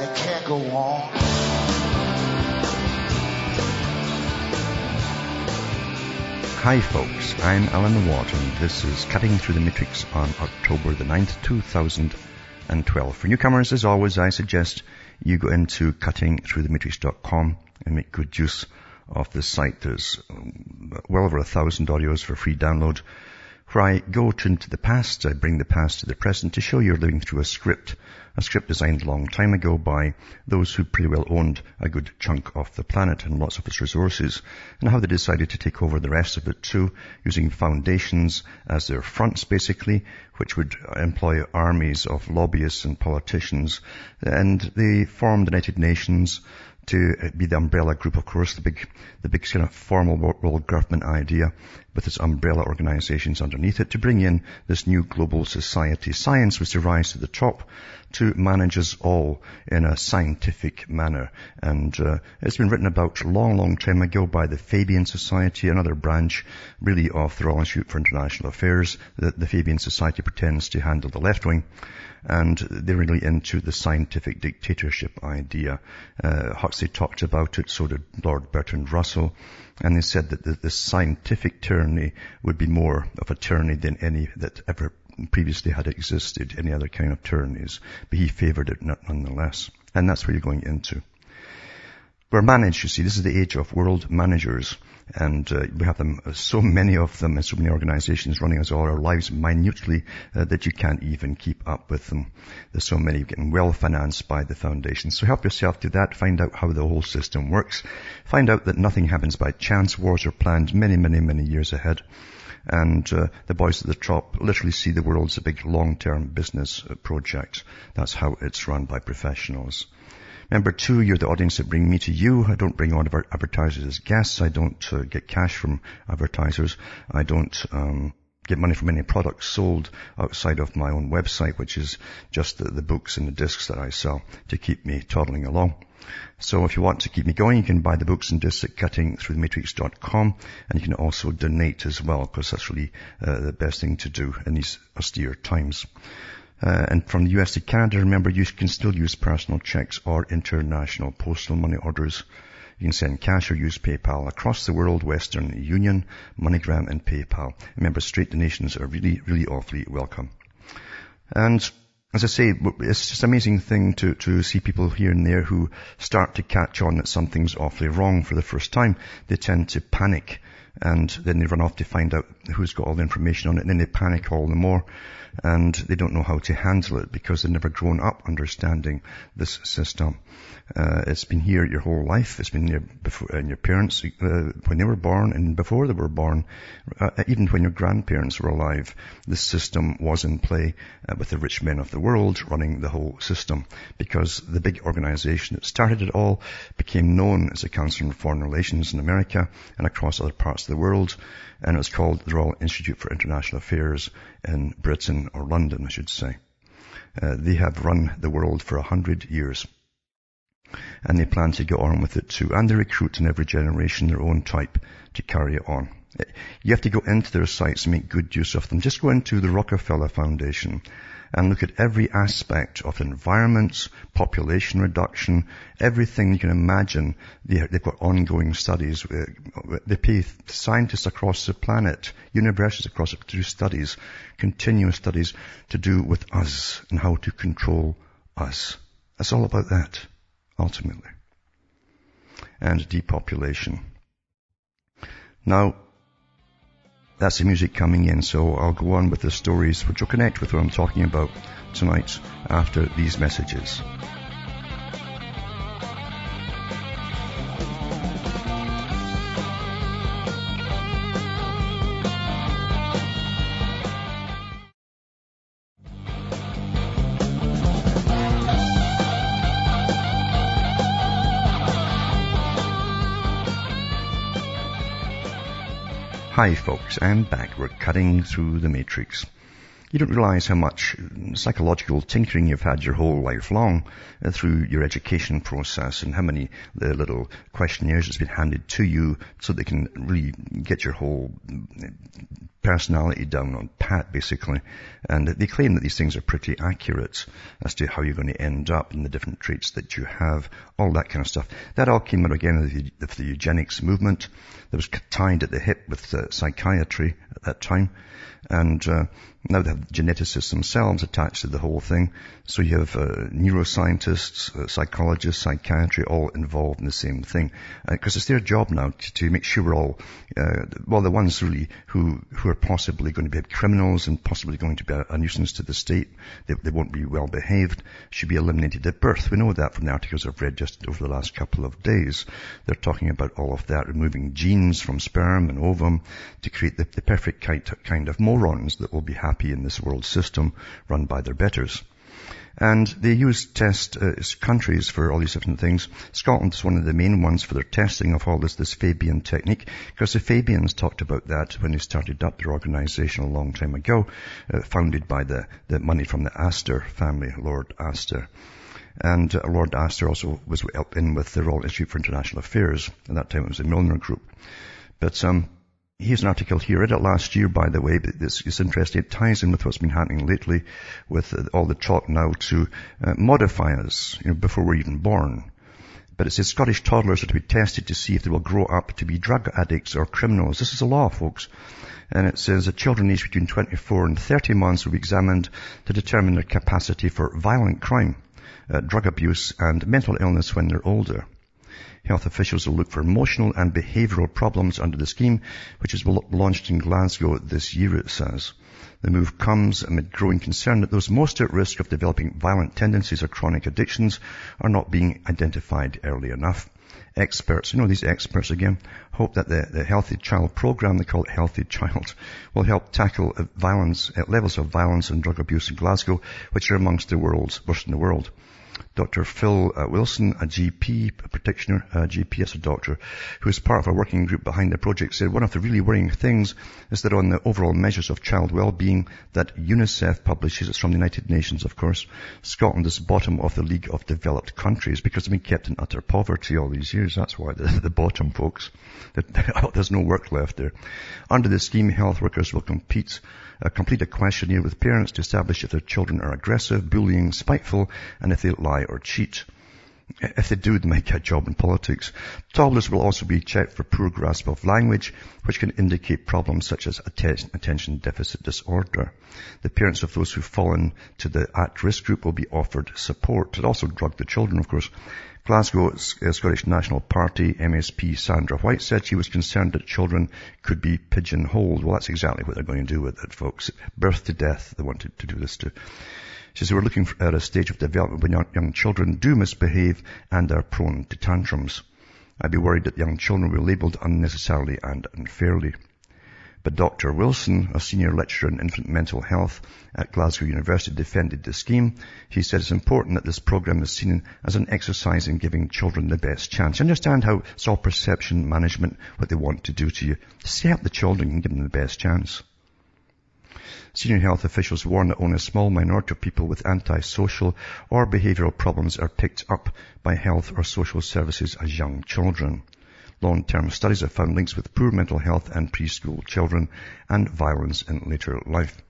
and it can't go on. Hi folks, I'm Alan Watt and this is Cutting Through the Matrix on October the 9th, 2012. For newcomers, as always, I suggest you go into cuttingthroughthematrix.com and make good use of the site. There's um, well over a thousand audios for free download where I go into the past, I bring the past to the present to show you're living through a script, a script designed a long time ago by those who pretty well owned a good chunk of the planet and lots of its resources, and how they decided to take over the rest of it too, using foundations as their fronts basically, which would employ armies of lobbyists and politicians, and they formed the United Nations, to be the umbrella group, of course, the big, the big kind of formal world government idea with its umbrella organizations underneath it to bring in this new global society. Science was to rise to the top to manage us all in a scientific manner. And uh, it's been written about long, long time ago by the Fabian Society, another branch really of the Royal Institute for International Affairs. The, the Fabian Society pretends to handle the left wing and they're really into the scientific dictatorship idea. Uh, Huxley talked about it, so did Lord Bertrand Russell, and he said that the, the scientific tyranny would be more of a tyranny than any that ever previously had existed, any other kind of tyrannies, but he favored it nonetheless. And that's where you're going into. We're managed, you see, this is the age of world managers. And uh, we have them, uh, so many of them, and so many organizations running us all our lives minutely uh, that you can't even keep up with them. There's so many getting well financed by the foundation. So help yourself to that. Find out how the whole system works. Find out that nothing happens by chance. Wars are planned many, many, many years ahead. And uh, the boys at the top literally see the world as a big long-term business uh, project. That's how it's run by professionals. Number two, you're the audience that bring me to you. I don't bring on advertisers as guests. I don't uh, get cash from advertisers. I don't um, get money from any products sold outside of my own website, which is just the, the books and the discs that I sell to keep me toddling along. So if you want to keep me going, you can buy the books and discs at cuttingthroughthematrix.com and you can also donate as well because that's really uh, the best thing to do in these austere times. Uh, and from the US to Canada, remember you can still use personal checks or international postal money orders. You can send cash or use PayPal across the world, Western Union, MoneyGram and PayPal. Remember, straight donations are really, really awfully welcome. And as I say, it's just an amazing thing to, to see people here and there who start to catch on that something's awfully wrong for the first time. They tend to panic and then they run off to find out who's got all the information on it and then they panic all the more and they don't know how to handle it because they've never grown up understanding this system. Uh, it's been here your whole life. It's been here before, and your parents, uh, when they were born and before they were born, uh, even when your grandparents were alive, this system was in play uh, with the rich men of the world running the whole system because the big organization that started it all became known as the Council on Foreign Relations in America and across other parts of the world and it was called the Royal Institute for International Affairs in Britain, or London, I should say. Uh, they have run the world for a hundred years. And they plan to go on with it too. And they recruit in every generation their own type to carry it on. You have to go into their sites and make good use of them. Just go into the Rockefeller Foundation and look at every aspect of environments, population reduction, everything you can imagine. They've got ongoing studies. Uh, they pay scientists across the planet, universities across it to do studies, continuous studies to do with us and how to control us. It's all about that, ultimately. And depopulation. Now, that's the music coming in, so I'll go on with the stories which will connect with what I'm talking about tonight after these messages. Hi folks, I'm back. We're cutting through the matrix. You don't realize how much psychological tinkering you've had your whole life long uh, through your education process and how many the little questionnaires that's been handed to you so they can really get your whole personality down on pat basically. And they claim that these things are pretty accurate as to how you're going to end up and the different traits that you have, all that kind of stuff. That all came out again of the, of the eugenics movement that was tied at the hip with uh, psychiatry at that time. And uh, now they have geneticists themselves attached to the whole thing. So you have uh, neuroscientists, uh, psychologists, psychiatry, all involved in the same thing. Because uh, it's their job now to, to make sure we're all, uh, well, the ones really who, who are possibly going to be criminals and possibly going to be a, a nuisance to the state, they, they, won't be well behaved, should be eliminated at birth. We know that from the articles I've read just over the last couple of days. They're talking about all of that, removing genes from sperm and ovum to create the, the perfect kind, of morons that will be happy in this world system run by their betters. And they use test uh, countries for all these different things. Scotland is one of the main ones for their testing of all this, this Fabian technique, because the Fabians talked about that when they started up their organization a long time ago, uh, founded by the, the money from the Astor family, Lord Astor. And uh, Lord Astor also was in with the Royal Institute for International Affairs. At that time it was a Milner Group. But, um, Here's an article here. I read it last year, by the way, but this is interesting. It ties in with what's been happening lately with uh, all the talk now to uh, modify us you know, before we're even born. But it says Scottish toddlers are to be tested to see if they will grow up to be drug addicts or criminals. This is a law, folks. And it says that children aged between 24 and 30 months will be examined to determine their capacity for violent crime, uh, drug abuse and mental illness when they're older. Health officials will look for emotional and behavioural problems under the scheme, which is launched in Glasgow this year, it says. The move comes amid growing concern that those most at risk of developing violent tendencies or chronic addictions are not being identified early enough. Experts, you know these experts again, hope that the, the Healthy Child program, they call it Healthy Child, will help tackle uh, violence, uh, levels of violence and drug abuse in Glasgow, which are amongst the world's worst in the world. Dr. Phil uh, Wilson, a GP, a practitioner, a GP as a doctor, who is part of a working group behind the project, said one of the really worrying things is that on the overall measures of child well-being that UNICEF publishes, it's from the United Nations, of course, Scotland is bottom of the League of Developed Countries because they've been kept in utter poverty all these years. That's why the, the bottom, folks. There's no work left there. Under the scheme, health workers will compete uh, complete a questionnaire with parents to establish if their children are aggressive, bullying, spiteful, and if they lie or cheat. If they do, they might get a job in politics. Toddlers will also be checked for poor grasp of language, which can indicate problems such as attention deficit disorder. The parents of those who fall into the at-risk group will be offered support. It also drug the children, of course. Glasgow uh, Scottish National Party MSP Sandra White said she was concerned that children could be pigeonholed. Well, that's exactly what they're going to do with it, folks. Birth to death, they wanted to do this to. She says we're looking at a stage of development when young, children do misbehave and are prone to tantrums. I'd be worried that young children will be labelled unnecessarily and unfairly. But Dr. Wilson, a senior lecturer in infant mental health at Glasgow University, defended the scheme. He said it's important that this program is seen as an exercise in giving children the best chance. You understand how it's all perception management, what they want to do to you. Set the children and give them the best chance. Senior health officials warn that only a small minority of people with antisocial or behavioural problems are picked up by health or social services as young children. Long-term studies have found links with poor mental health and preschool children and violence in later life.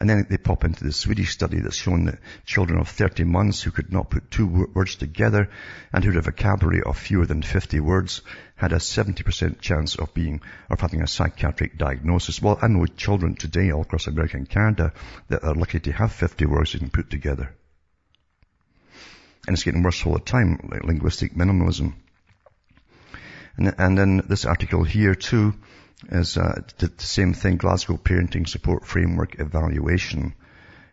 And then they pop into the Swedish study that's shown that children of 30 months who could not put two words together and who had a vocabulary of fewer than 50 words had a 70% chance of being, of having a psychiatric diagnosis. Well, I know children today all across America and Canada that are lucky to have 50 words they can put together. And it's getting worse all the time, like linguistic minimalism. And, and then this article here too is uh, the, same thing, Glasgow Parenting Support Framework Evaluation.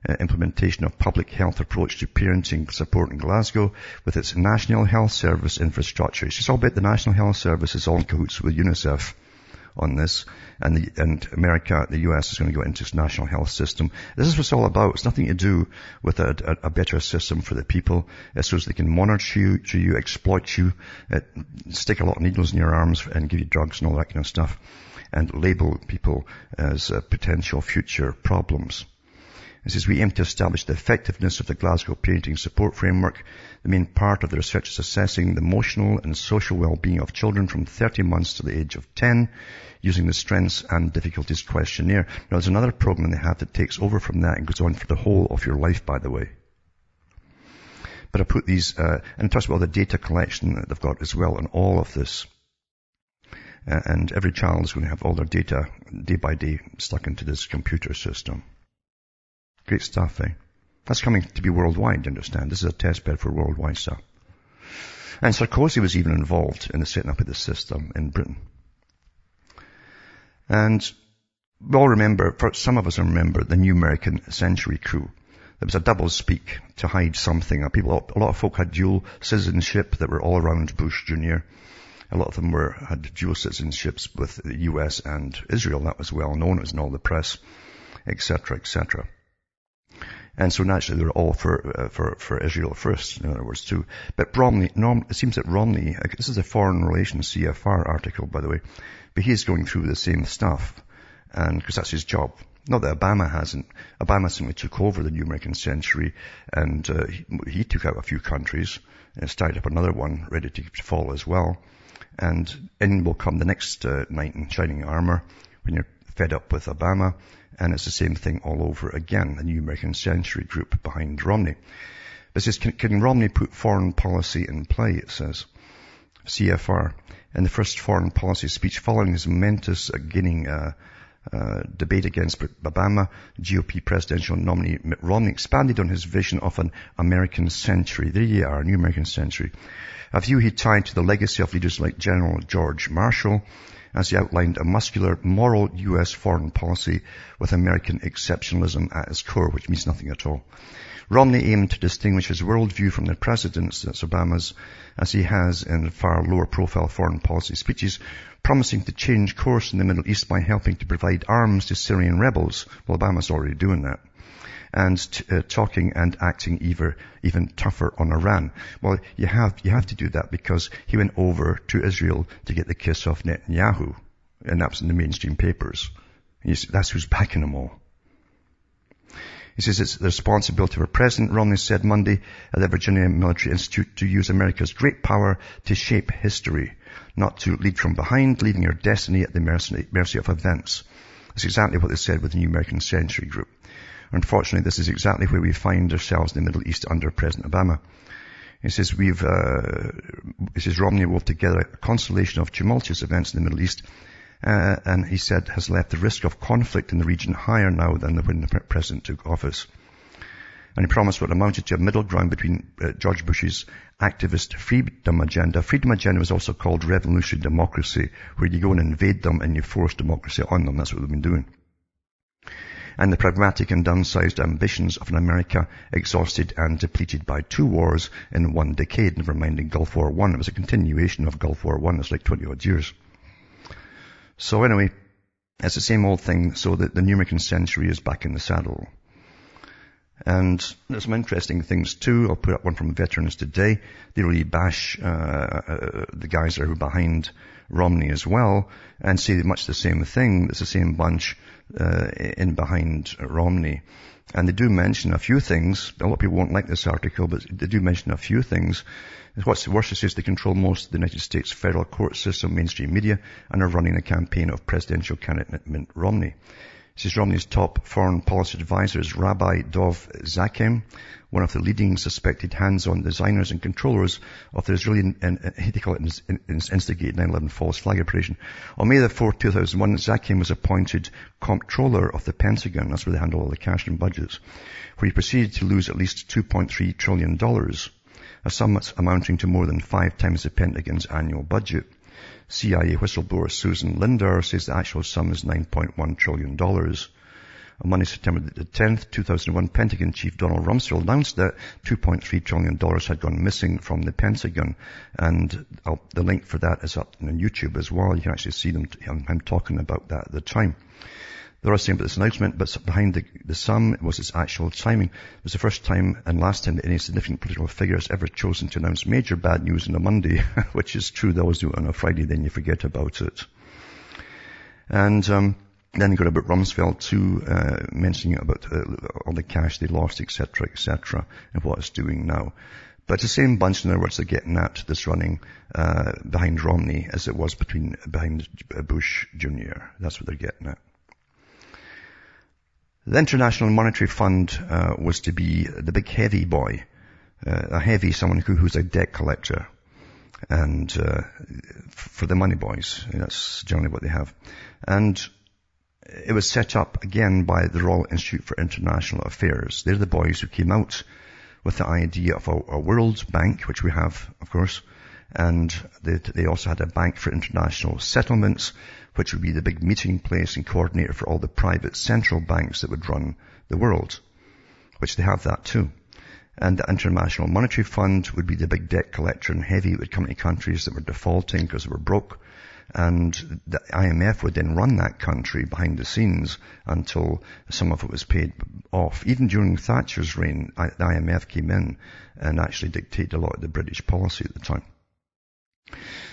Uh, implementation of public health approach to parenting support in Glasgow with its National Health Service infrastructure. It's all about the National Health Service is all in cahoots with UNICEF on this, and the, and America, the US is going to go into its national health system. This is what it's all about. It's nothing to do with a, a, a better system for the people. It's so as they can monitor you, to you, exploit you, uh, stick a lot of needles in your arms and give you drugs and all that kind of stuff. And label people as uh, potential future problems. It says, we aim to establish the effectiveness of the Glasgow Parenting Support Framework. The main part of the research is assessing the emotional and social well-being of children from 30 months to the age of 10 using the Strengths and Difficulties Questionnaire. Now there's another program they have that takes over from that and goes on for the whole of your life, by the way. But I put these, uh, and it talks all the data collection that they've got as well on all of this. And every child is going to have all their data day by day stuck into this computer system. Great stuff, eh? That's coming to be worldwide, you understand. This is a test bed for worldwide stuff. And Sarkozy was even involved in the setting up of this system in Britain. And we all remember, for some of us remember the New American Century crew. There was a double speak to hide something. People, a lot of folk had dual citizenship that were all around Bush Jr. A lot of them were, had dual citizenships with the US and Israel. That was well known. It was in all the press, etc., etc. And so naturally they were all for, uh, for, for Israel first, in other words, too. But Romney, Norm, it seems that Romney, uh, this is a foreign relations CFR article, by the way, but he's going through the same stuff. And, because that's his job. Not that Obama hasn't. Obama simply took over the New American Century and uh, he, he, took out a few countries and started up another one ready to fall as well. And in will come the next uh, knight in shining armor when you're fed up with Obama. And it's the same thing all over again, the New American Century group behind Romney. It says, can, can Romney put foreign policy in play, it says. CFR. In the first foreign policy speech following his momentous uh, uh, uh, debate against Obama, GOP presidential nominee Mitt Romney expanded on his vision of an American century. There you are, a new American century. A view he tied to the legacy of leaders like General George Marshall, as he outlined a muscular, moral U.S. foreign policy with American exceptionalism at its core, which means nothing at all. Romney aimed to distinguish his worldview from the president's, that's Obama's, as he has in far lower profile foreign policy speeches, promising to change course in the Middle East by helping to provide arms to Syrian rebels. Well, Obama's already doing that and t- uh, talking and acting even, even tougher on Iran. Well, you have, you have to do that because he went over to Israel to get the kiss of Netanyahu. And that's in the mainstream papers. That's who's backing them all. He says it's the responsibility of our president, Romney said Monday at the Virginia Military Institute to use America's great power to shape history, not to lead from behind, leaving your destiny at the mercy, mercy of events. That's exactly what they said with the New American Century Group. Unfortunately, this is exactly where we find ourselves in the Middle East under President Obama. He says we've, uh, he says Romney wove together a constellation of tumultuous events in the Middle East, uh, and he said has left the risk of conflict in the region higher now than when the president took office. And he promised what amounted to a middle ground between uh, George Bush's activist freedom agenda. Freedom agenda was also called revolutionary democracy, where you go and invade them and you force democracy on them. That's what they've been doing and the pragmatic and downsized ambitions of an America exhausted and depleted by two wars in one decade, never mind in Gulf War One. It was a continuation of Gulf War One. It's like 20 odd years. So anyway, it's the same old thing, so that the New century is back in the saddle. And there's some interesting things too. I'll put up one from Veterans Today. They really bash uh, uh, the guys that are behind Romney as well, and say much the same thing. It's the same bunch uh, in behind Romney. And they do mention a few things. A lot of people won't like this article, but they do mention a few things. What's worse is they control most of the United States federal court system, mainstream media, and are running a campaign of presidential candidate Mitt Romney. Is Romney's top foreign policy advisor is Rabbi Dov Zakheim, one of the leading suspected hands-on designers and controllers of the Israeli, and, they call it instigated 9-11 false flag operation. On May the 4th, 2001, Zakheim was appointed comptroller of the Pentagon, that's where they handle all the cash and budgets, where he proceeded to lose at least $2.3 trillion, a sum amounting to more than five times the Pentagon's annual budget. CIA whistleblower Susan Lindauer says the actual sum is $9.1 trillion. On Monday, September the 10th, 2001, Pentagon Chief Donald Rumsfeld announced that $2.3 trillion had gone missing from the Pentagon. And I'll, the link for that is up on YouTube as well. You can actually see them, um, I'm talking about that at the time. There are saying about this announcement, but behind the, the sum was its actual timing. It was the first time and last time that any significant political figure has ever chosen to announce major bad news on a Monday, which is true. They always do it on a Friday, then you forget about it. And um, then he got about Rumsfeld too, uh, mentioning about uh, all the cash they lost, etc., etc., and what it's doing now. But it's the same bunch, in other words, they're getting at this running uh, behind Romney as it was between behind Bush Jr. That's what they're getting at. The International Monetary Fund uh, was to be the big heavy boy, uh, a heavy someone who, who's a debt collector, and uh, for the money boys, that's generally what they have. And it was set up again by the Royal Institute for International Affairs. They're the boys who came out with the idea of a, a World Bank, which we have, of course, and they, they, also had a bank for international settlements, which would be the big meeting place and coordinator for all the private central banks that would run the world, which they have that too. And the International Monetary Fund would be the big debt collector and heavy It would come to countries that were defaulting because they were broke and the IMF would then run that country behind the scenes until some of it was paid off. Even during Thatcher's reign, the IMF came in and actually dictated a lot of the British policy at the time.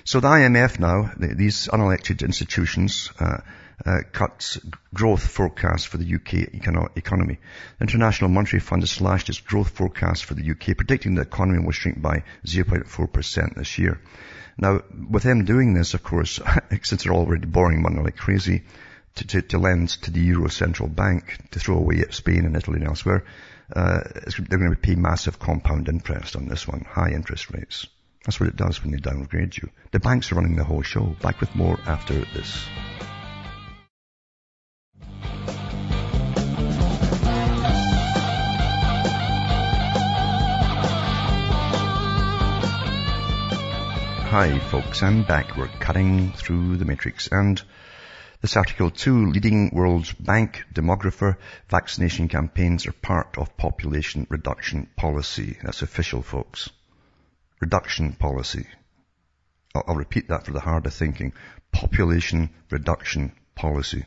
So the IMF now, these unelected institutions, uh, uh, cuts growth forecast for the UK economy. The International Monetary Fund has slashed its growth forecast for the UK, predicting the economy will shrink by 0.4% this year. Now, with them doing this, of course, since they're already borrowing money like crazy to, to, to lend to the Euro Central Bank to throw away at Spain and Italy and elsewhere, uh, they're going to pay massive compound interest on this one, high interest rates. That's what it does when they downgrade you. The banks are running the whole show. Back with more after this. Hi folks, I'm back. We're cutting through the matrix and this article too, leading World Bank demographer, vaccination campaigns are part of population reduction policy. That's official folks. Reduction policy. I'll, I'll repeat that for the harder thinking. Population reduction policy.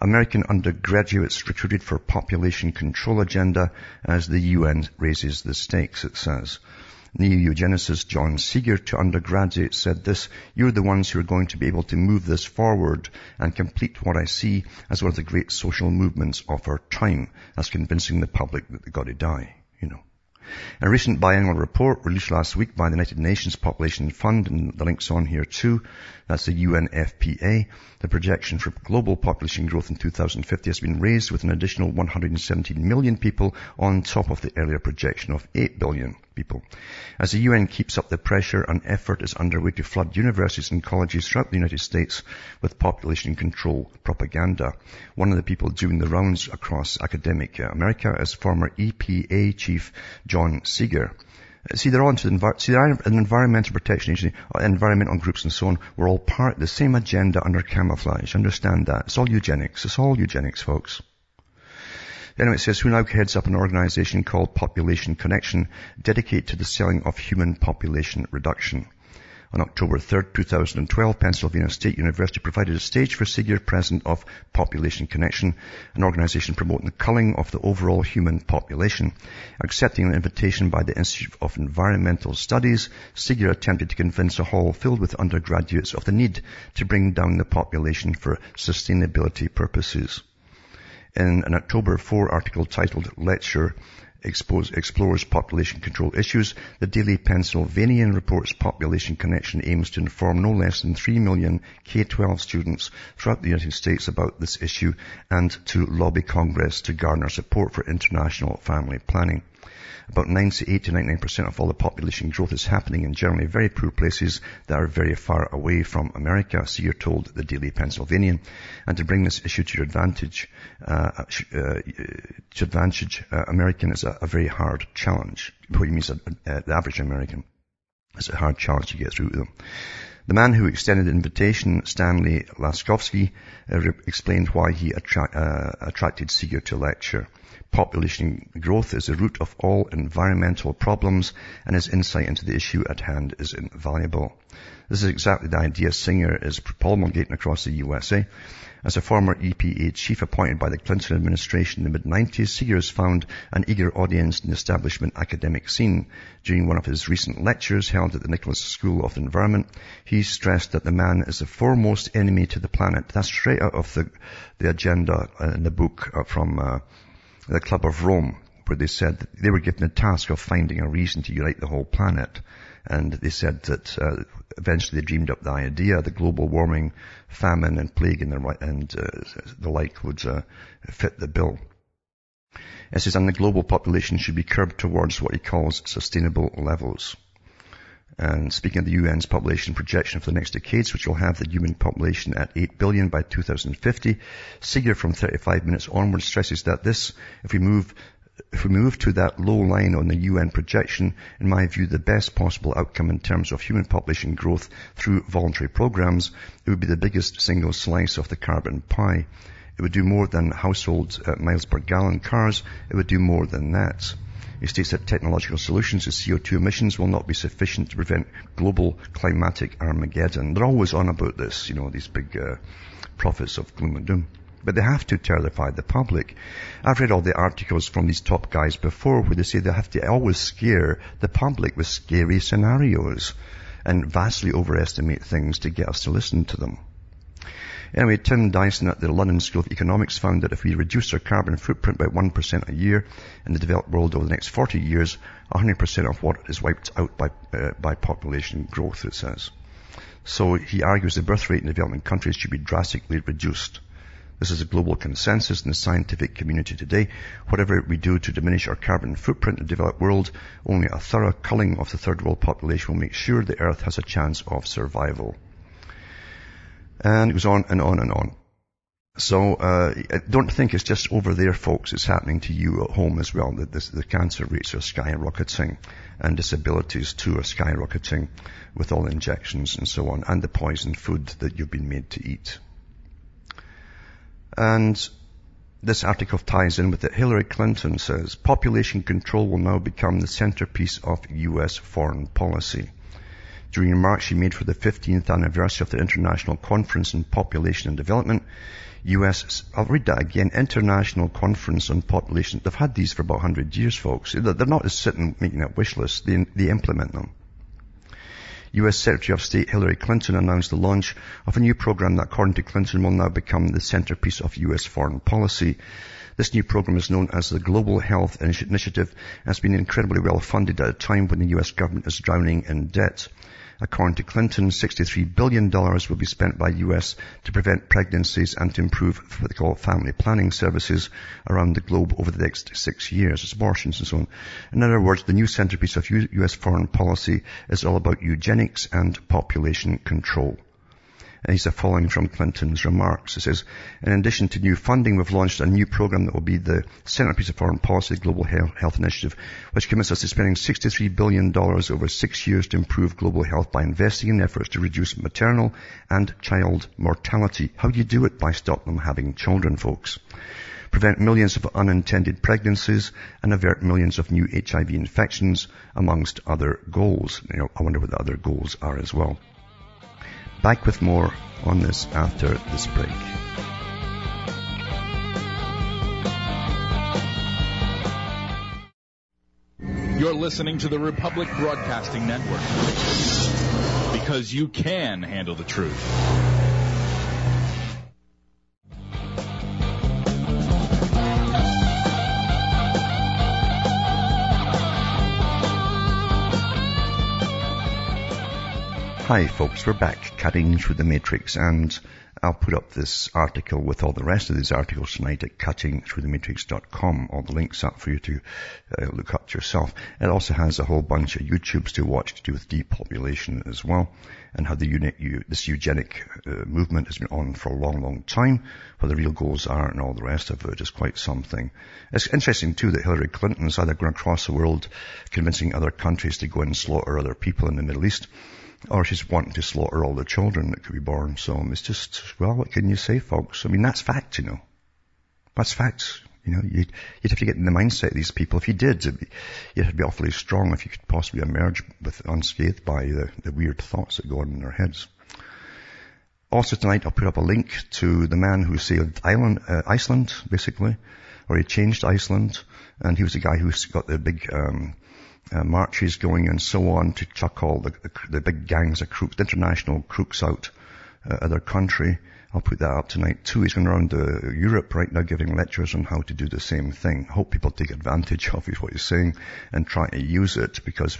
American undergraduates recruited for population control agenda as the UN raises the stakes, it says. Neo-eugenicist John Seager to undergraduates said this, you're the ones who are going to be able to move this forward and complete what I see as one of the great social movements of our time. That's convincing the public that they've got to die, you know. A recent biannual report released last week by the United Nations Population Fund, and the link's on here too, that's the UNFPA, the projection for global population growth in 2050 has been raised with an additional 117 million people on top of the earlier projection of 8 billion people. As the UN keeps up the pressure, an effort is underway to flood universities and colleges throughout the United States with population control propaganda. One of the people doing the rounds across academic uh, America is former EPA chief John Seager. See, they're all into the, see, they're an environmental protection agency, uh, environmental groups and so on. We're all part of the same agenda under camouflage. Understand that. It's all eugenics. It's all eugenics, folks. Anyway, it says, who now heads up an organization called Population Connection, dedicated to the selling of human population reduction. On October 3, 2012, Pennsylvania State University provided a stage for Seager, president of Population Connection, an organization promoting the culling of the overall human population. Accepting an invitation by the Institute of Environmental Studies, Seager attempted to convince a hall filled with undergraduates of the need to bring down the population for sustainability purposes. In an October 4 article titled Lecture expose, explores population control issues, the Daily Pennsylvanian reports Population Connection aims to inform no less than 3 million K-12 students throughout the United States about this issue and to lobby Congress to garner support for international family planning. About 98 to 99% of all the population growth is happening in generally very poor places that are very far away from America, so you're told the Daily Pennsylvanian. And to bring this issue to your advantage, uh, uh, to advantage uh, American is a, a, very hard challenge. What you mean is uh, the average American. It's a hard challenge to get through to them. The man who extended the invitation, Stanley Laskovsky, uh, explained why he attra- uh, attracted Seager to lecture. Population growth is the root of all environmental problems and his insight into the issue at hand is invaluable. This is exactly the idea Singer is promulgating across the USA. As a former EPA chief appointed by the Clinton administration in the mid-90s, Seager has found an eager audience in the establishment academic scene. During one of his recent lectures held at the Nicholas School of the Environment, he stressed that the man is the foremost enemy to the planet. That's straight out of the, the agenda in the book uh, from uh, the Club of Rome, where they said they were given the task of finding a reason to unite the whole planet. And they said that uh, eventually they dreamed up the idea that global warming, famine and plague and the, and, uh, the like would uh, fit the bill. It says, and the global population should be curbed towards what he calls sustainable levels. And speaking of the UN's population projection for the next decades, which will have the human population at 8 billion by 2050, Seager from 35 minutes onward stresses that this, if we move if we move to that low line on the UN projection, in my view, the best possible outcome in terms of human population growth through voluntary programs, it would be the biggest single slice of the carbon pie. It would do more than household miles per gallon cars. It would do more than that. He states that technological solutions to CO2 emissions will not be sufficient to prevent global climatic Armageddon. They're always on about this, you know, these big uh, prophets of gloom and doom. But they have to terrify the public. I've read all the articles from these top guys before where they say they have to always scare the public with scary scenarios and vastly overestimate things to get us to listen to them. Anyway, Tim Dyson at the London School of Economics found that if we reduce our carbon footprint by 1% a year in the developed world over the next 40 years, 100% of what is wiped out by, uh, by population growth, it says. So he argues the birth rate in developing countries should be drastically reduced. This is a global consensus in the scientific community today. Whatever we do to diminish our carbon footprint in the developed world, only a thorough culling of the third world population will make sure the earth has a chance of survival. And it goes on and on and on. So uh, don't think it's just over there, folks. It's happening to you at home as well. The, the, the, cancer rates are skyrocketing, and disabilities too are skyrocketing with all injections and so on, and the poisoned food that you've been made to eat. And this article ties in with it. Hillary Clinton says population control will now become the centerpiece of U.S. foreign policy. During remarks she made for the 15th anniversary of the International Conference on Population and Development, US, I'll read that again, International Conference on Population. They've had these for about 100 years, folks. They're not just sitting making up wish lists, they, they implement them. US Secretary of State Hillary Clinton announced the launch of a new program that according to Clinton will now become the centerpiece of US foreign policy. This new program is known as the Global Health Initiative and has been incredibly well funded at a time when the US government is drowning in debt. According to Clinton, $63 billion will be spent by US to prevent pregnancies and to improve what they call family planning services around the globe over the next six years. It's abortions and so on. In other words, the new centerpiece of US foreign policy is all about eugenics and population control. He's following from Clinton's remarks. He says, in addition to new funding, we've launched a new program that will be the centerpiece of foreign policy, Global Health Initiative, which commits us to spending $63 billion over six years to improve global health by investing in efforts to reduce maternal and child mortality. How do you do it? By stopping them having children, folks prevent millions of unintended pregnancies, and avert millions of new HIV infections, amongst other goals. You know, I wonder what the other goals are as well. Back with more on this after this break. You're listening to the Republic Broadcasting Network because you can handle the truth. Hi folks, we're back cutting through the matrix and I'll put up this article with all the rest of these articles tonight at cuttingthroughthematrix.com. All the links up for you to uh, look up yourself. It also has a whole bunch of YouTubes to watch to do with depopulation as well and how the unit, this eugenic uh, movement has been on for a long, long time. What the real goals are and all the rest of it is quite something. It's interesting too that Hillary Clinton is either going across the world convincing other countries to go and slaughter other people in the Middle East or she's wanting to slaughter all the children that could be born. So it's just, well, what can you say, folks? I mean, that's fact, you know. That's facts. You know, you'd, you'd have to get in the mindset of these people. If you did, you'd have to be awfully strong if you could possibly emerge with unscathed by the, the weird thoughts that go on in their heads. Also tonight, I'll put up a link to the man who saved uh, Iceland, basically, or he changed Iceland, and he was the guy who got the big um, uh, marches going and so on to chuck all the, the, the big gangs of crooks, international crooks out uh, of their country. I'll put that up tonight too. He's going around uh, Europe right now giving lectures on how to do the same thing. Hope people take advantage of what he's saying and try to use it because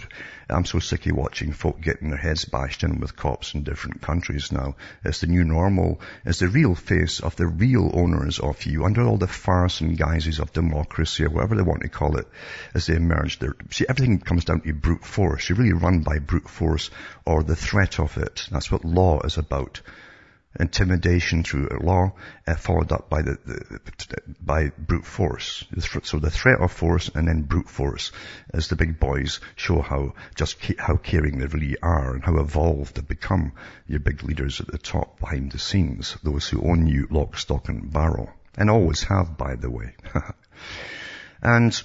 I'm so sick of watching folk getting their heads bashed in with cops in different countries now. It's the new normal. It's the real face of the real owners of you under all the farce and guises of democracy or whatever they want to call it as they emerge. See, everything comes down to brute force. You're really run by brute force or the threat of it. That's what law is about intimidation through law, uh, followed up by the, the, by brute force. So the threat of force and then brute force, as the big boys show how just how caring they really are and how evolved they've become. Your big leaders at the top, behind the scenes, those who own you lock, stock, and barrel, and always have, by the way. and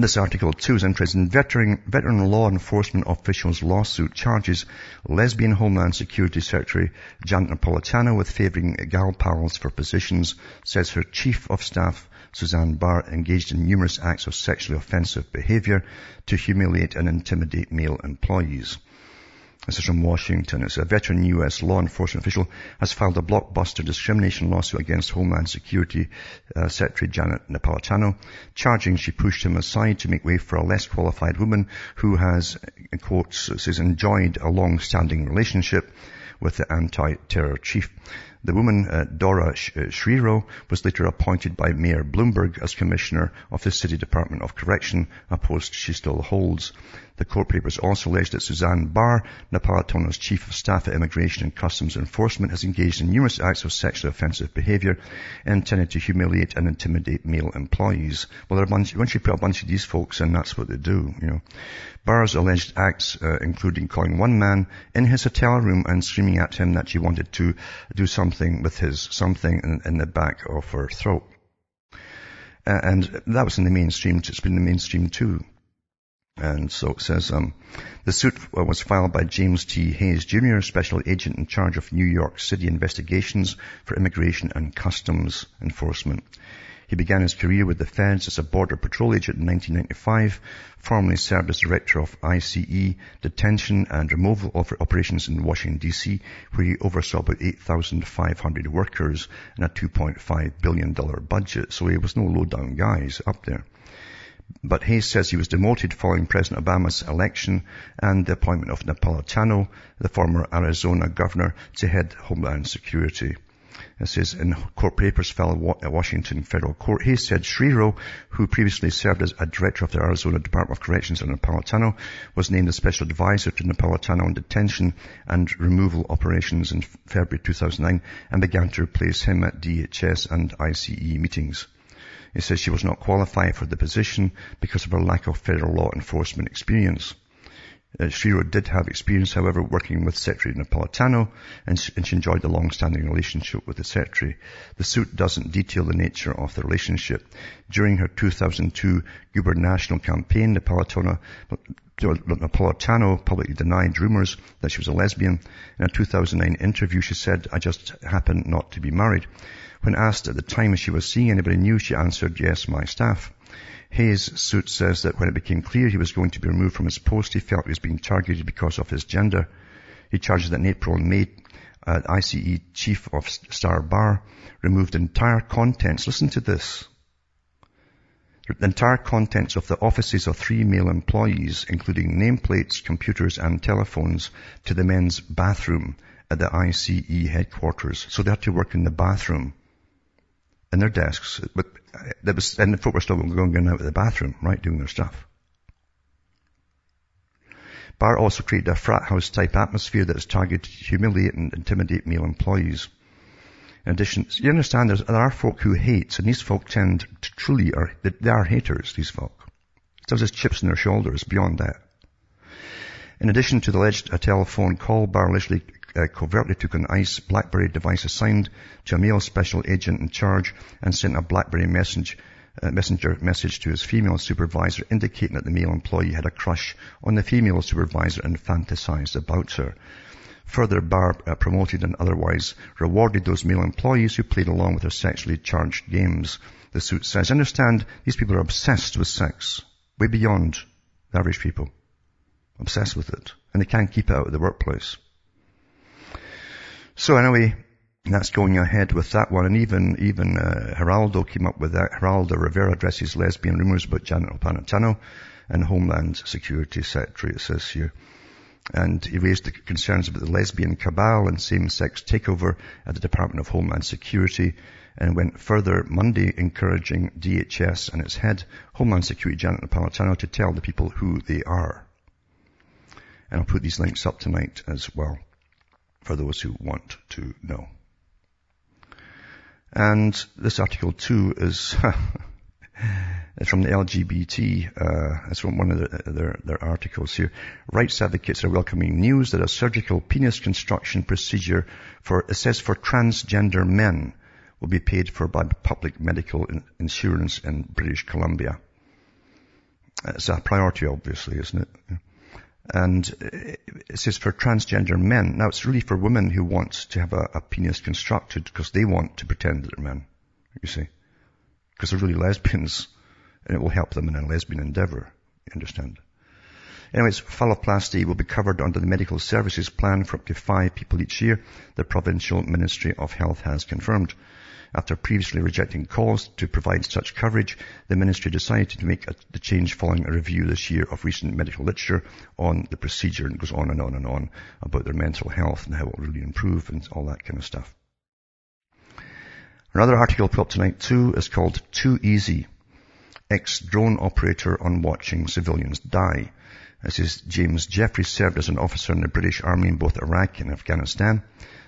this article too is interesting. Veteran, veteran law enforcement officials lawsuit charges lesbian Homeland Security Secretary Janet Napolitano with favoring gal pals for positions, says her chief of staff Suzanne Barr engaged in numerous acts of sexually offensive behavior to humiliate and intimidate male employees. This is from Washington. It's a veteran U.S. law enforcement official has filed a blockbuster discrimination lawsuit against Homeland Security uh, Secretary Janet Napolitano, charging she pushed him aside to make way for a less qualified woman who has, in quotes, says, enjoyed a long-standing relationship with the anti-terror chief. The woman, uh, Dora uh, Schriro, was later appointed by Mayor Bloomberg as Commissioner of the City Department of Correction, a post she still holds. The court papers also allege that Suzanne Barr, Napolitano's Chief of Staff at Immigration and Customs Enforcement, has engaged in numerous acts of sexually offensive behaviour intended to humiliate and intimidate male employees. Well, bunch, once you put a bunch of these folks in, that's what they do, you know. Barr's alleged acts, uh, including calling one man in his hotel room and screaming at him that she wanted to do something with his something in, in the back of her throat. Uh, and that was in the mainstream. It's been in the mainstream too. And so it says, um, the suit was filed by James T. Hayes Jr., Special Agent in charge of New York City investigations for immigration and customs enforcement. He began his career with the feds as a border patrol agent in 1995, formerly served as director of ICE detention and removal operations in Washington DC, where he oversaw about 8,500 workers and a $2.5 billion budget. So he was no low down guy. He's up there. But Hayes says he was demoted following President Obama's election and the appointment of Napolitano, the former Arizona governor, to head Homeland Security. It says in court papers filed at Washington federal court, Hayes said Schriro, who previously served as a director of the Arizona Department of Corrections under Napolitano, was named a special advisor to Napolitano on detention and removal operations in February 2009 and began to replace him at DHS and ICE meetings. He says she was not qualified for the position because of her lack of federal law enforcement experience. Uh, Schriro did have experience, however, working with Secretary Napolitano, and she, and she enjoyed a long-standing relationship with the Secretary. The suit doesn't detail the nature of the relationship. During her 2002 gubernatorial campaign, Napolitano, Napolitano publicly denied rumors that she was a lesbian. In a 2009 interview, she said, I just happened not to be married. When asked at the time if she was seeing anybody new, she answered, yes, my staff. Hayes' suit says that when it became clear he was going to be removed from his post, he felt he was being targeted because of his gender. He charges that in April and May, uh, ICE Chief of Star Barr removed entire contents. Listen to this. The entire contents of the offices of three male employees, including nameplates, computers, and telephones, to the men's bathroom at the ICE headquarters. So they had to work in the bathroom in their desks, but that was, and the folk were still going in out of the bathroom, right, doing their stuff. Barr also created a frat house type atmosphere that is targeted to humiliate and intimidate male employees. In addition, you understand there are folk who hate, and these folk tend to truly are, they are haters, these folk. There's just chips in their shoulders beyond that. In addition to the alleged uh, telephone call, Barr allegedly uh, covertly took an ICE BlackBerry device assigned to a male special agent in charge and sent a BlackBerry message uh, messenger message to his female supervisor indicating that the male employee had a crush on the female supervisor and fantasized about her. Further, Barr uh, promoted and otherwise rewarded those male employees who played along with her sexually charged games. The suit says, understand these people are obsessed with sex, way beyond The average people. Obsessed with it. And they can't keep it out of the workplace. So anyway, that's going ahead with that one. And even, even, uh, Geraldo came up with that. Geraldo Rivera addresses lesbian rumors about Janet Napolitano and Homeland Security Secretary, it says here. And he raised the concerns about the lesbian cabal and same-sex takeover at the Department of Homeland Security and went further Monday encouraging DHS and its head, Homeland Security Janet Napolitano, to tell the people who they are. And I'll put these links up tonight as well for those who want to know. And this article too is it's from the LGBT. Uh, it's from one of the, their, their articles here. Rights advocates are welcoming news that a surgical penis construction procedure for it says for transgender men will be paid for by public medical insurance in British Columbia. It's a priority, obviously, isn't it? And it says for transgender men. Now it's really for women who want to have a, a penis constructed because they want to pretend that they're men. You see? Because they're really lesbians and it will help them in a lesbian endeavor. You understand? Anyways, phalloplasty will be covered under the medical services plan for up to five people each year, the provincial ministry of health has confirmed. After previously rejecting calls to provide such coverage, the ministry decided to make a, the change following a review this year of recent medical literature on the procedure and goes on and on and on about their mental health and how it will really improve and all that kind of stuff. Another article put up tonight too is called Too Easy. Ex-drone operator on watching civilians die. This is James Jeffrey served as an officer in the British Army in both Iraq and Afghanistan.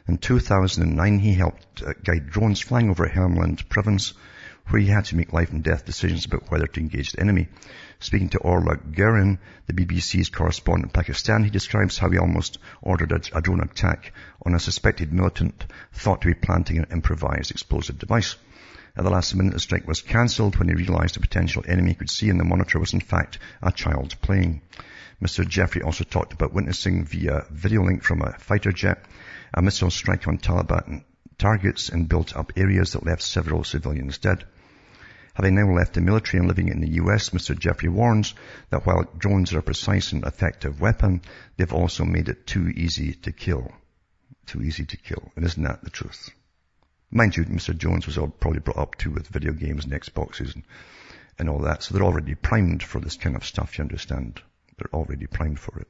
In 2009, he helped uh, guide drones flying over Helmand province, where he had to make life and death decisions about whether to engage the enemy. Speaking to Orla Guerin, the BBC's correspondent in Pakistan, he describes how he almost ordered a, a drone attack on a suspected militant thought to be planting an improvised explosive device. At the last minute, the strike was cancelled when he realized the potential enemy could see in the monitor was in fact a child playing. Mr. Jeffrey also talked about witnessing via video link from a fighter jet a missile strike on Taliban targets in built up areas that left several civilians dead. Having now left the military and living in the US, Mr. Jeffrey warns that while drones are a precise and effective weapon, they've also made it too easy to kill. Too easy to kill. And isn't that the truth? Mind you, Mr. Jones was probably brought up too with video games and Xboxes and, and all that, so they're already primed for this kind of stuff, you understand. They're already primed for it.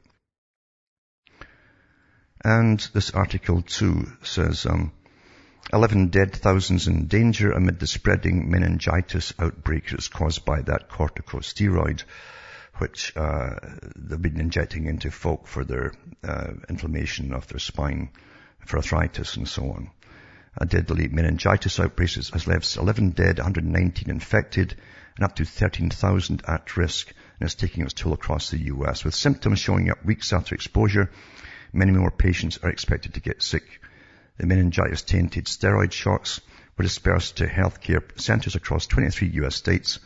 And this article too says, um, 11 dead, thousands in danger amid the spreading meningitis outbreak that's caused by that corticosteroid, which uh, they've been injecting into folk for their uh, inflammation of their spine, for arthritis and so on. A deadly meningitis outbreak has left 11 dead, 119 infected, and up to 13,000 at risk, and is taking its toll across the U.S. With symptoms showing up weeks after exposure, Many more patients are expected to get sick. The meningitis-tainted steroid shots were dispersed to healthcare centers across 23 US states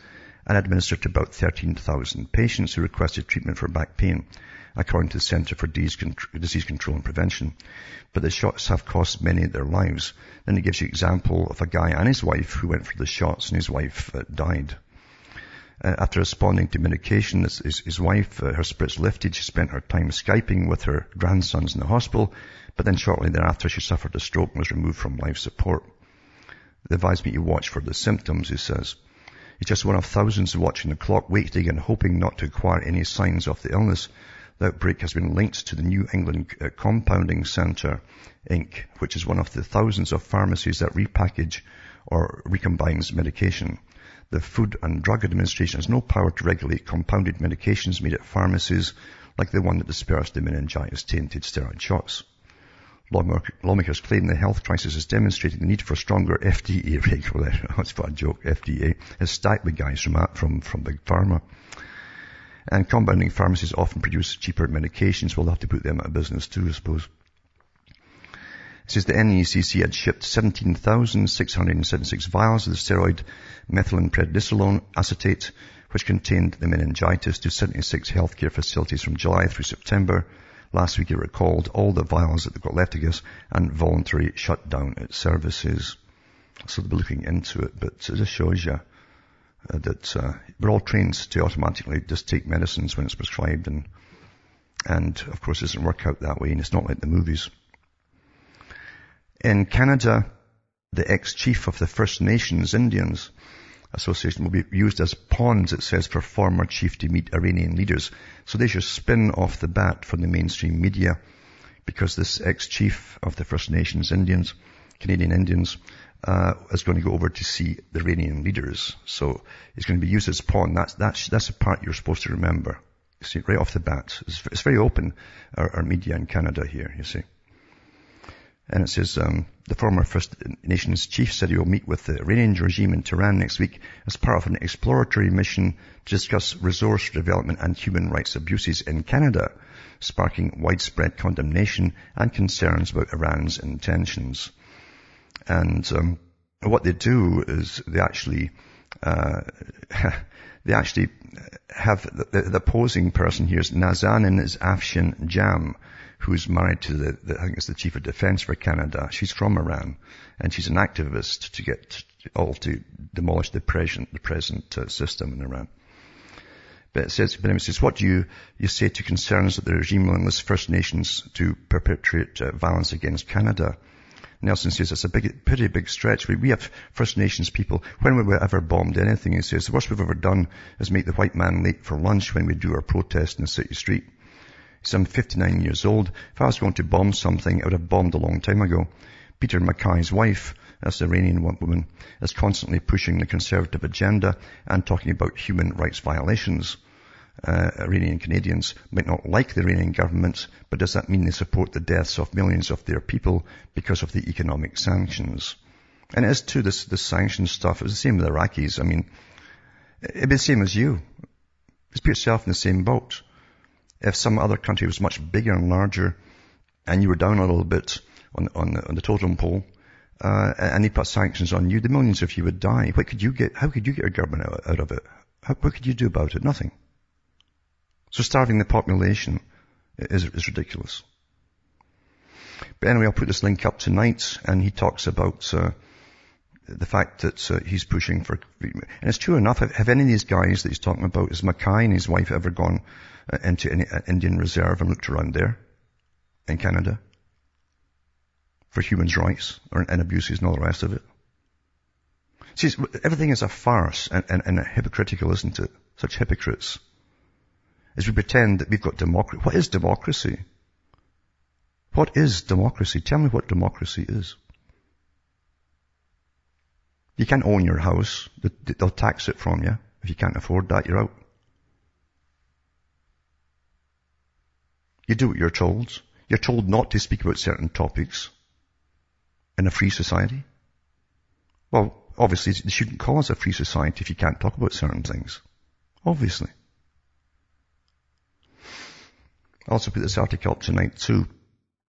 and administered to about 13,000 patients who requested treatment for back pain, according to the Center for Disease Control and Prevention. But the shots have cost many their lives. Then it gives you example of a guy and his wife who went for the shots and his wife uh, died. Uh, after responding to medication, his, his, his wife, uh, her spirits lifted. She spent her time Skyping with her grandsons in the hospital, but then shortly thereafter she suffered a stroke and was removed from life support. They advised me to watch for the symptoms, he says. He's just one of thousands watching the clock, waiting and hoping not to acquire any signs of the illness. The outbreak has been linked to the New England uh, Compounding Center, Inc., which is one of the thousands of pharmacies that repackage or recombines medication. The Food and Drug Administration has no power to regulate compounded medications made at pharmacies like the one that dispersed the meningitis-tainted steroid shots. Lawmakers claim the health crisis is demonstrating the need for stronger FDA regulation. That's what a joke. FDA is stacked with guys from, from, from Big Pharma. And compounding pharmacies often produce cheaper medications. We'll have to put them out of business too, I suppose. Says the NECC had shipped 17,676 vials of the steroid methylprednisolone acetate, which contained the meningitis to 76 healthcare facilities from July through September. Last week it recalled all the vials that they got left, I guess, and voluntary shut down its services. So they'll be looking into it, but it just shows you uh, that uh, we're all trained to automatically just take medicines when it's prescribed and and of course it doesn't work out that way and it's not like the movies. In Canada, the ex-chief of the First Nations Indians Association will be used as pawns, it says, for former chief to meet Iranian leaders. So there's your spin off the bat from the mainstream media because this ex-chief of the First Nations Indians, Canadian Indians, uh, is going to go over to see the Iranian leaders. So he's going to be used as pawn. That's, that's, that's a part you're supposed to remember. You see, right off the bat. It's, it's very open, our, our, media in Canada here, you see. And it says, um, the former First Nations chief said he will meet with the Iranian regime in Tehran next week as part of an exploratory mission to discuss resource development and human rights abuses in Canada, sparking widespread condemnation and concerns about Iran's intentions. And um, what they do is they actually uh, they actually have the, the, opposing person here is Nazanin is Afshin Jam, who's married to the, the, I think it's the chief of defense for Canada. She's from Iran, and she's an activist to get all to demolish the present the present uh, system in Iran. But it says, but it says, what do you, you say to concerns that the regime will enlist First Nations to perpetrate uh, violence against Canada? Nelson says it's a big, pretty big stretch. We, we have First Nations people, when we were ever bombed anything, he says, the worst we've ever done is make the white man late for lunch when we do our protest in the city street. I'm 59 years old. If I was going to bomb something, I would have bombed a long time ago. Peter Mackay's wife, the Iranian woman, is constantly pushing the conservative agenda and talking about human rights violations uh, Iranian Canadians might not like the Iranian government, but does that mean they support the deaths of millions of their people because of the economic sanctions? And as to this, this sanctions stuff, it's the same with the Iraqis. I mean, it'd be the same as you. Just put yourself in the same boat. If some other country was much bigger and larger, and you were down a little bit on, on, the, on the totem pole, uh, and they put sanctions on you, the millions of you would die. What could you get? How could you get your government out, out of it? How, what could you do about it? Nothing. So starving the population is, is ridiculous. But anyway, I'll put this link up tonight, and he talks about uh, the fact that uh, he's pushing for, and it's true enough. Have, have, any of these guys that he's talking about, is Mackay and his wife ever gone into any uh, Indian reserve and looked around there in Canada for human rights and abuses and all the rest of it? See, everything is a farce and, and, and hypocritical, isn't it? Such hypocrites As we pretend that we've got democracy. What is democracy? What is democracy? Tell me what democracy is. You can't own your house. They'll tax it from you. If you can't afford that, you're out. You do what you're told. You're told not to speak about certain topics in a free society. Well, obviously, they shouldn't call us a free society if you can't talk about certain things. Obviously. I also put this article up tonight too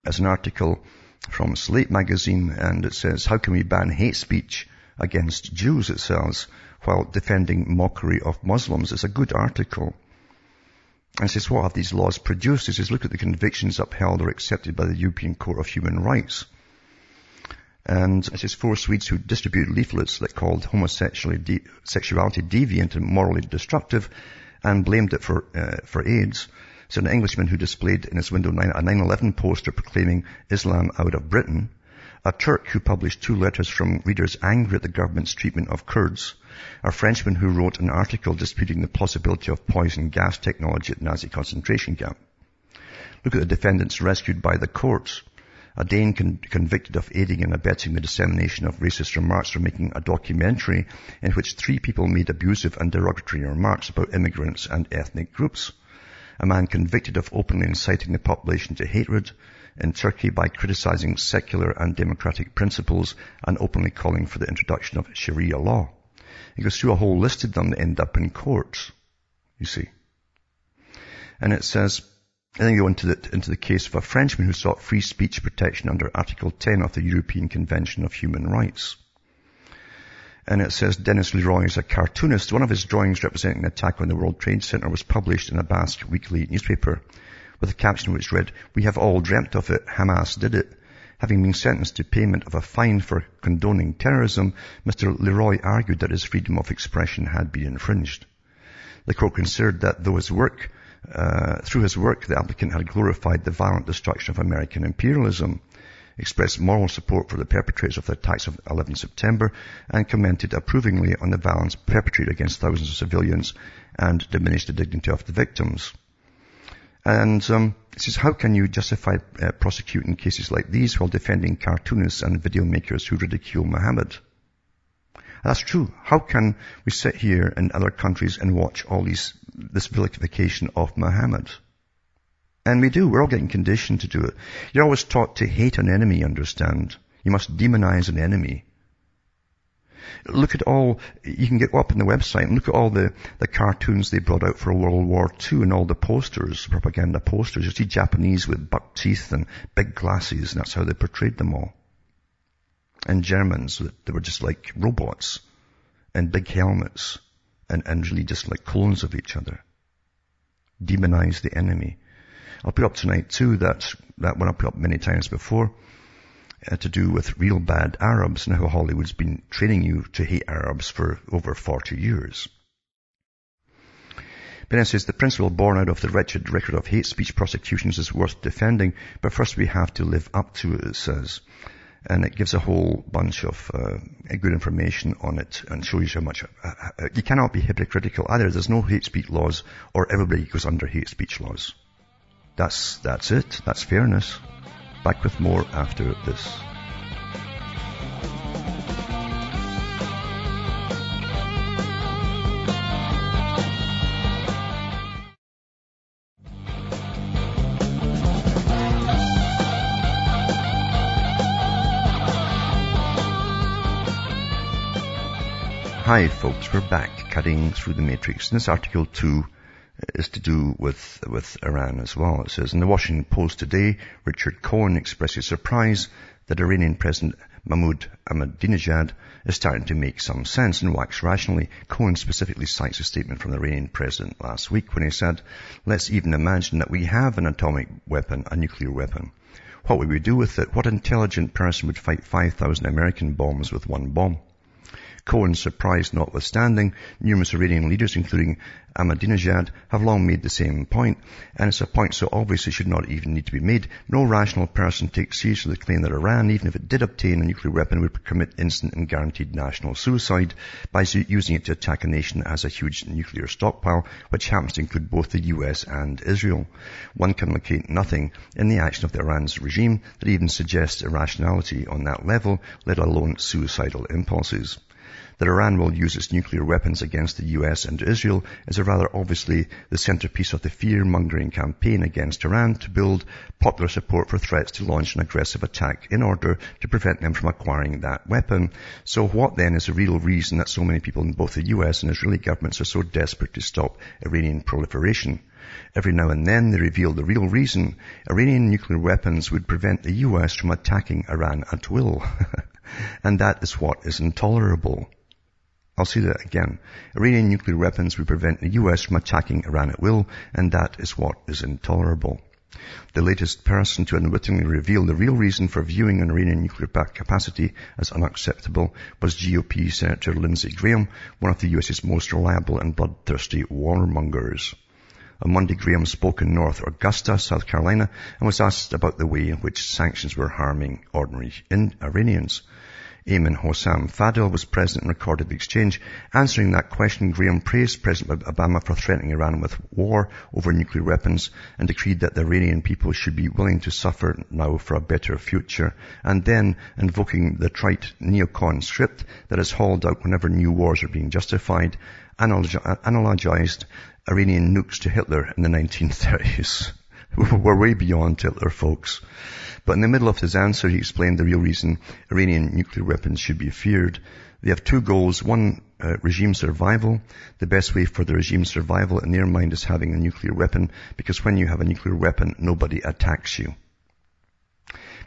as an article from Slate magazine and it says, how can we ban hate speech against Jews, it says, while defending mockery of Muslims. It's a good article. And says, what have these laws produced? It says, look at the convictions upheld or accepted by the European Court of Human Rights. And it says, four Swedes who distributed leaflets that called homosexuality deviant and morally destructive and blamed it for, uh, for AIDS so an Englishman who displayed in his window nine, a 9-11 poster proclaiming Islam out of Britain, a Turk who published two letters from readers angry at the government's treatment of Kurds, a Frenchman who wrote an article disputing the plausibility of poison gas technology at Nazi concentration camp. Look at the defendants rescued by the courts. A Dane con- convicted of aiding and abetting the dissemination of racist remarks for making a documentary in which three people made abusive and derogatory remarks about immigrants and ethnic groups a man convicted of openly inciting the population to hatred in Turkey by criticizing secular and democratic principles and openly calling for the introduction of Sharia law. He goes through a whole list of them that end up in courts, you see. And it says, and then go into the, into the case of a Frenchman who sought free speech protection under Article 10 of the European Convention of Human Rights and it says Denis Leroy is a cartoonist. One of his drawings representing an attack on the World Trade Center was published in a Basque weekly newspaper with a caption which read, We have all dreamt of it. Hamas did it. Having been sentenced to payment of a fine for condoning terrorism, Mr. Leroy argued that his freedom of expression had been infringed. The court considered that though his work, uh, through his work, the applicant had glorified the violent destruction of American imperialism, expressed moral support for the perpetrators of the attacks of 11 September, and commented approvingly on the violence perpetrated against thousands of civilians and diminished the dignity of the victims. And um, it says, how can you justify uh, prosecuting cases like these while defending cartoonists and video makers who ridicule Muhammad? That's true. How can we sit here in other countries and watch all these, this vilification of Muhammad? And we do. We're all getting conditioned to do it. You're always taught to hate an enemy, understand? You must demonize an enemy. Look at all, you can get up on the website and look at all the, the cartoons they brought out for World War II and all the posters, propaganda posters. You see Japanese with buck teeth and big glasses and that's how they portrayed them all. And Germans, they were just like robots and big helmets and, and really just like clones of each other. Demonize the enemy. I'll put up tonight too that, that one I put up many times before uh, to do with real bad Arabs and how Hollywood's been training you to hate Arabs for over 40 years. Bennett says the principle born out of the wretched record of hate speech prosecutions is worth defending, but first we have to live up to it, it says. And it gives a whole bunch of uh, good information on it and shows you how much uh, uh, you cannot be hypocritical either. There's no hate speech laws or everybody goes under hate speech laws. That's, that's it. That's fairness. Back with more after this. Hi folks, we're back cutting through the matrix. In this article 2 is to do with, with Iran as well. It says, in the Washington Post today, Richard Cohen expresses surprise that Iranian President Mahmoud Ahmadinejad is starting to make some sense and wax rationally. Cohen specifically cites a statement from the Iranian president last week when he said, let's even imagine that we have an atomic weapon, a nuclear weapon. What would we do with it? What intelligent person would fight 5,000 American bombs with one bomb? Cohen's surprise notwithstanding, numerous Iranian leaders, including Ahmadinejad, have long made the same point, and it's a point so obvious it should not even need to be made. No rational person takes seriously the claim that Iran, even if it did obtain a nuclear weapon, would commit instant and guaranteed national suicide by using it to attack a nation has a huge nuclear stockpile, which happens to include both the US and Israel. One can locate nothing in the action of the Iran's regime that even suggests irrationality on that level, let alone suicidal impulses. That Iran will use its nuclear weapons against the US and Israel is a rather obviously the centerpiece of the fear-mongering campaign against Iran to build popular support for threats to launch an aggressive attack in order to prevent them from acquiring that weapon. So what then is the real reason that so many people in both the US and Israeli governments are so desperate to stop Iranian proliferation? Every now and then they reveal the real reason. Iranian nuclear weapons would prevent the US from attacking Iran at will. and that is what is intolerable. I'll say that again. Iranian nuclear weapons would prevent the US from attacking Iran at will, and that is what is intolerable. The latest person to unwittingly reveal the real reason for viewing an Iranian nuclear capacity as unacceptable was GOP Senator Lindsey Graham, one of the US's most reliable and bloodthirsty warmongers. On Monday, Graham spoke in North Augusta, South Carolina, and was asked about the way in which sanctions were harming ordinary Iranians. Ayman Hossam Fadel was present and recorded the exchange. Answering that question, Graham praised President Obama for threatening Iran with war over nuclear weapons and decreed that the Iranian people should be willing to suffer now for a better future. And then, invoking the trite neocon script that is hauled out whenever new wars are being justified, analogized Iranian nukes to Hitler in the 1930s. We're way beyond Hitler, folks. But in the middle of his answer, he explained the real reason Iranian nuclear weapons should be feared. They have two goals. One, uh, regime survival. The best way for the regime survival in their mind is having a nuclear weapon because when you have a nuclear weapon, nobody attacks you.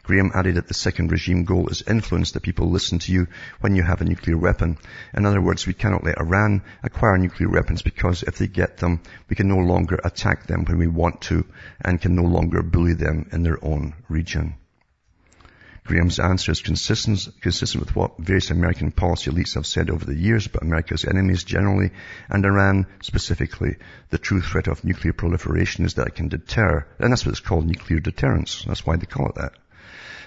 Graham added that the second regime goal is influence that people listen to you when you have a nuclear weapon. In other words, we cannot let Iran acquire nuclear weapons because if they get them, we can no longer attack them when we want to and can no longer bully them in their own region. Graham's answer is consistent, consistent with what various American policy elites have said over the years about America's enemies generally and Iran specifically. The true threat of nuclear proliferation is that it can deter, and that's what it's called nuclear deterrence. That's why they call it that.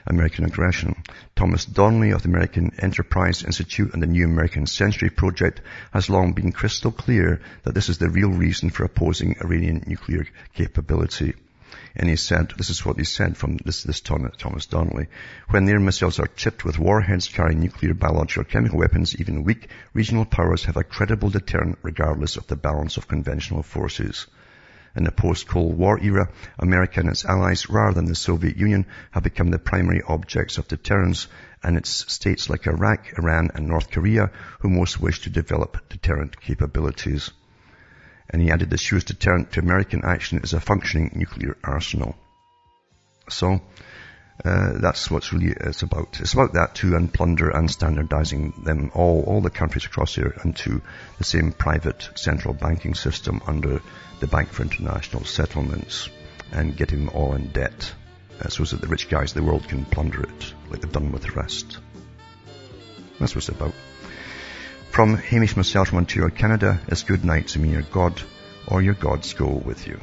American aggression. Thomas Donnelly of the American Enterprise Institute and the New American Century Project has long been crystal clear that this is the real reason for opposing Iranian nuclear capability. And he said, this is what he said from this, this Thomas Donnelly, when their missiles are tipped with warheads carrying nuclear, biological, or chemical weapons, even weak, regional powers have a credible deterrent regardless of the balance of conventional forces. In the post-Cold War era, America and its allies, rather than the Soviet Union, have become the primary objects of deterrence, and it's states like Iraq, Iran, and North Korea who most wish to develop deterrent capabilities. And he added the surest deterrent to American action is a functioning nuclear arsenal. So, uh, that's what's really it's about. It's about that too, and plunder and standardizing them all, all the countries across here into the same private central banking system under the Bank for International Settlements and getting them all in debt uh, so that the rich guys of the world can plunder it like they've done with the rest. That's what it's about. From Hamish myself from Ontario, Canada, it's good night to me, your God, or your gods go with you.